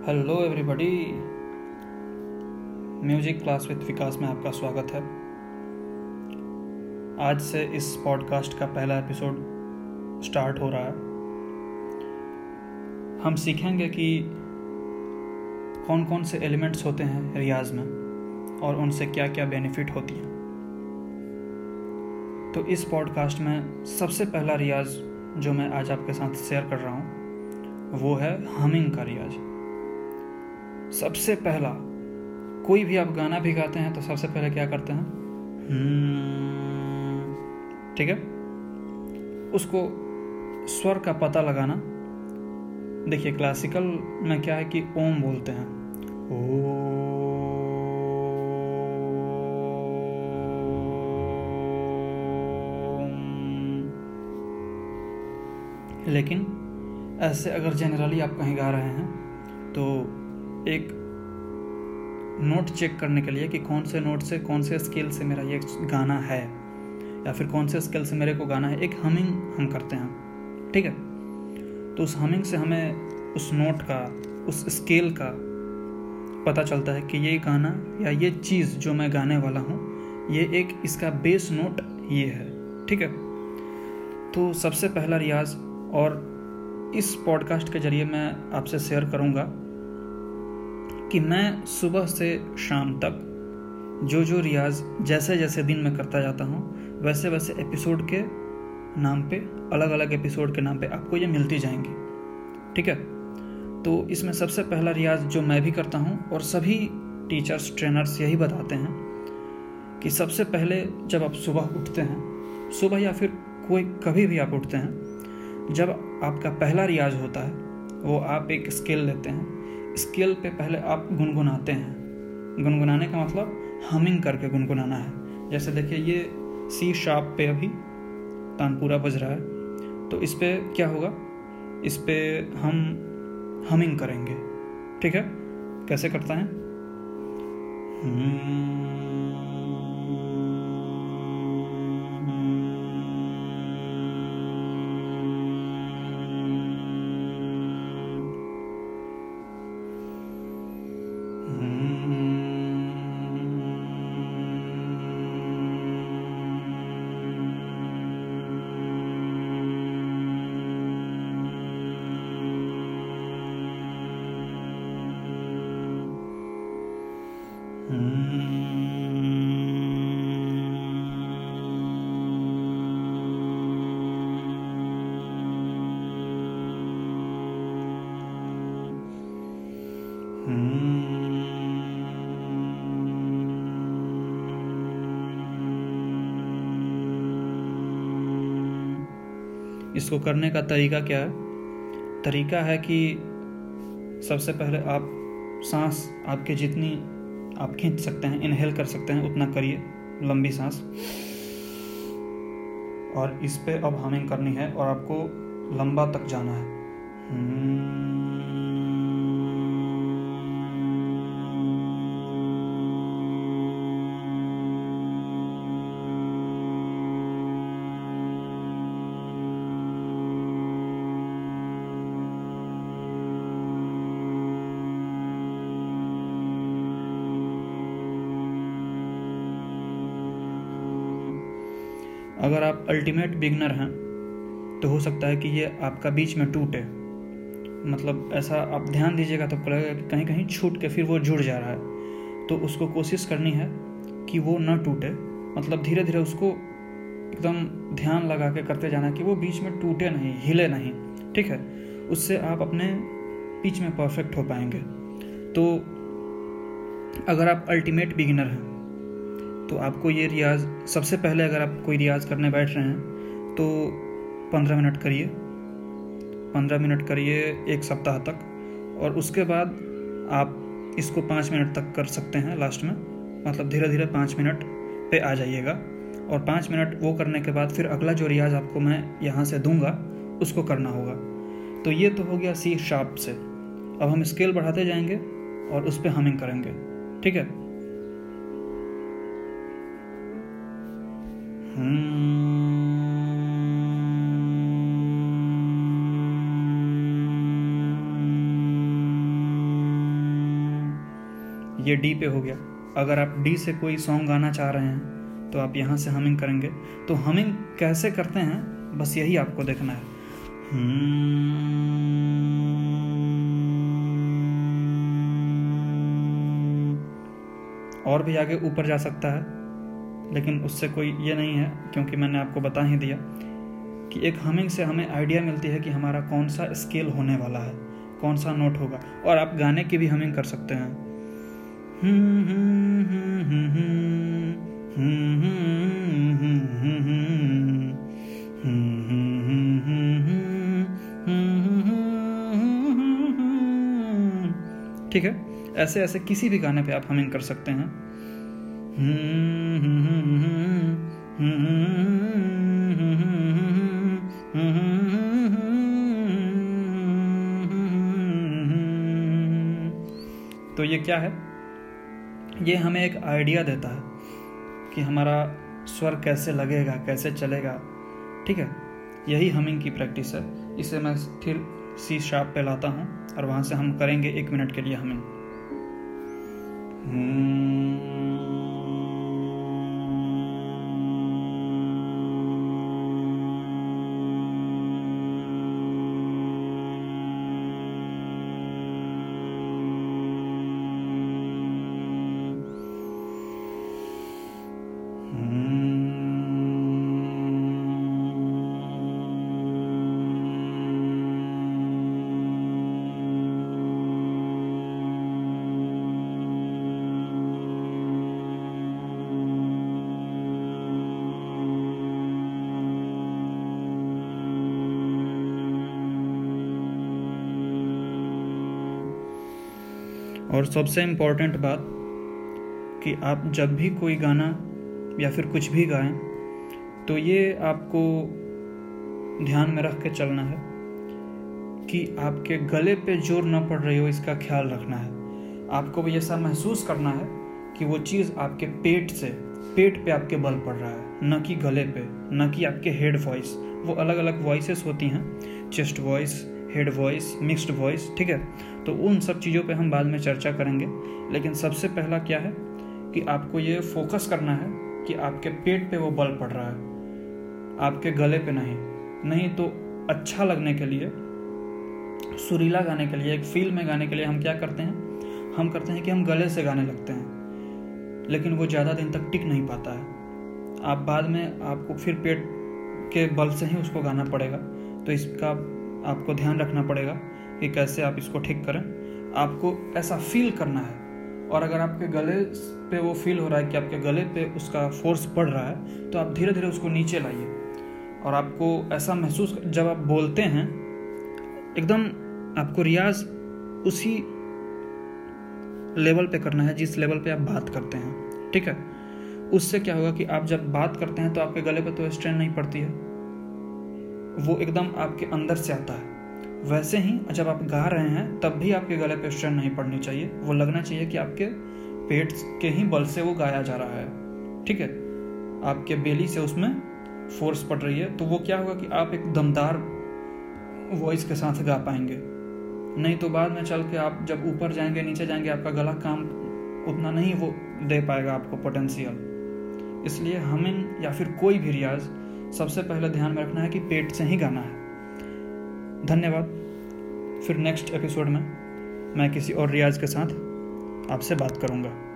Hello everybody music class with Vikas में आपका स्वागत है। आज से इस पॉडकास्ट का पहला एपिसोड स्टार्ट हो रहा है। हम सीखेंगे कि कौन कौन से एलिमेंट्स होते हैं रियाज में और उनसे क्या क्या बेनिफिट होती हैं। तो इस पॉडकास्ट में सबसे पहला रियाज जो मैं आज आपके साथ शेयर कर रहा हूँ, वो है हमिंग का रियाज। सबसे पहला कोई भी आप गाना भी गाते हैं तो सबसे पहले क्या करते हैं? हम्म, ठीक है? उसको स्वर का पता लगाना। देखिए क्लासिकल में क्या है कि ओम बोलते हैं। ओम। लेकिन ऐसे अगर जनरली आप कहीं गा रहे हैं तो एक नोट चेक करने के लिए कि कौन से नोट से, कौन से स्केल से मेरा ये गाना है, या फिर कौन से स्केल से मेरे को गाना है। एक हमिंग हम करते हैं, ठीक है? तो उस हमिंग से हमें उस नोट का, उस स्केल का पता चलता है कि ये गाना या ये चीज़ जो मैं गाने वाला हूँ, ये एक इसका बेस नोट ये है, ठीक है? तो सबसे पहला रियाज और इस पॉडकास्ट के ज़रिए मैं आपसे शेयर करूँगा। कि मैं सुबह से शाम तक जो जो रियाज जैसे जैसे दिन में करता जाता हूँ वैसे वैसे एपिसोड के नाम पे अलग अलग एपिसोड के नाम पे आपको ये मिलती जाएँगी। ठीक है? तो इसमें सबसे पहला रियाज जो मैं भी करता हूँ और सभी टीचर्स ट्रेनर्स यही बताते हैं कि सबसे पहले जब आप सुबह उठते हैं, सुबह या फिर कोई कभी भी आप उठते हैं, जब आपका पहला रियाज होता है, वो आप एक स्केल लेते हैं। स्केल पे पहले आप गुनगुनाते हैं। गुनगुनाने का मतलब हमिंग करके गुनगुनाना है। जैसे देखिए, ये सी शार्प पे अभी तानपुरा बज रहा है। तो इस पर क्या होगा? इस पर हम हमिंग करेंगे। ठीक है? कैसे करता है? इसको करने का तरीका क्या है? तरीका है कि सबसे पहले आप सांस आपके जितनी आप खींच सकते हैं इनहेल कर सकते हैं, उतना करिए, लंबी सांस। और इस पे अब हमिंग करनी है और आपको लंबा तक जाना है। अगर आप अल्टीमेट बिगनर हैं तो हो सकता है कि ये आपका बीच में टूटे। मतलब ऐसा आप ध्यान दीजिएगा तो लगेगा कि कहीं कहीं छूट के फिर वो जुड़ जा रहा है। तो उसको कोशिश करनी है कि वो ना टूटे। मतलब धीरे धीरे उसको एकदम ध्यान लगा के करते जाना कि वो बीच में टूटे नहीं, हिले नहीं। ठीक है? उससे आप अपने पिच में परफेक्ट हो पाएँगे। तो अगर आप अल्टीमेट बिगिनर हैं तो आपको ये रियाज, सबसे पहले अगर आप कोई रियाज करने बैठ रहे हैं तो पंद्रह मिनट करिए। पंद्रह मिनट करिए एक सप्ताह तक और उसके बाद आप इसको पाँच मिनट तक कर सकते हैं लास्ट में। मतलब धीरे धीरे पाँच मिनट पे आ जाइएगा और पाँच मिनट वो करने के बाद फिर अगला जो रियाज आपको मैं यहाँ से दूँगा, उसको करना होगा। तो ये तो हो गया सी शार्प से। अब हम स्केल बढ़ाते जाएँगे और उस पर हमिंग करेंगे। ठीक है? ये डी पे हो गया। अगर आप डी से कोई सॉन्ग गाना चाह रहे हैं तो आप यहाँ से हमिंग करेंगे। तो हमिंग कैसे करते हैं, बस यही आपको देखना है। और भी आगे ऊपर जा सकता है। लेकिन उससे कोई ये नहीं है क्योंकि मैंने आपको बता ही दिया कि एक हमिंग से हमें आइडिया मिलती है कि हमारा कौन सा स्केल होने वाला है कौन सा नोट होगा और आप गाने की भी हमिंग कर सकते हैं ठीक है ऐसे ऐसे किसी भी गाने पे आप हमिंग कर सकते हैं तो ये क्या है? ये हमें एक आइडिया देता है कि हमारा स्वर कैसे लगेगा, कैसे चलेगा। ठीक है? यही हमिंग की प्रैक्टिस है। इसे मैं फिर सी शार्प पे लाता हूँ और वहाँ से हम करेंगे एक मिनट के लिए हमिंग। और सबसे इम्पोर्टेंट बात कि आप जब भी कोई गाना या फिर कुछ भी गाएँ तो ये आपको ध्यान में रख के चलना है कि आपके गले पे ज़ोर ना पड़ रही हो, इसका ख्याल रखना है। आपको भी ऐसा महसूस करना है कि वो चीज़ आपके पेट से, पेट पे आपके बल पड़ रहा है, न कि गले पे, न कि आपके हेड वॉइस वो अलग अलग वॉइसेस होती हैं chest voice head voice mixed voice ठीक है? तो उन सब चीज़ों पे हम बाद में चर्चा करेंगे। लेकिन सबसे पहला क्या है कि आपको ये फोकस करना है कि आपके पेट पे वो बल पड़ रहा है। आपके गले पे नहीं। नहीं तो अच्छा लगने के लिए, सुरीला गाने के लिए, एक फील में गाने के लिए हम क्या करते हैं? हम करते हैं कि हम गले से गाने लगते हैं। लेकिन वो ज़्यादा दिन तक टिक नहीं पाता है। आप बाद में आपको फिर पेट के बल से ही उसको गाना पड़ेगा। तो इसका आपको ध्यान रखना पड़ेगा कि कैसे आप इसको ठीक करें। आपको ऐसा फील करना है और अगर आपके गले पे वो फील हो रहा है कि आपके गले पे उसका फोर्स पड़ रहा है तो आप धीरे धीरे उसको नीचे लाइए। और आपको ऐसा महसूस जब आप बोलते हैं, एकदम आपको रियाज उसी लेवल पे करना है, जिस लेवल पे आप बात करते हैं। ठीक है? उससे क्या होगा कि आप जब बात करते हैं तो आपके गले पे तो स्ट्रेन नहीं पड़ती है। वो एकदम आपके अंदर से आता है। वैसे ही जब आप गा रहे हैं, तब भी आपके गले पे स्ट्रेन नहीं पड़नी चाहिए। वो लगना चाहिए कि आपके पेट के ही बल से वो गाया जा रहा है। ठीक है? आपके बेली से उसमें फोर्स पड़ रही है। तो वो क्या होगा कि आप एक दमदार वॉइस के साथ गा पाएँगे। नहीं तो बाद में चल के आप जब ऊपर जाएँगे, नीचे जाएँगे, आपका गला काम उतना नहीं वो दे पाएगा आपको पोटेंशियल इसलिए हमिंग या फिर कोई भी रियाज सबसे पहले ध्यान में रखना है कि पेट से ही गाना है। धन्यवाद। फिर नेक्स्ट एपिसोड में मैं किसी और रियाज के साथ आपसे बात करूँगा।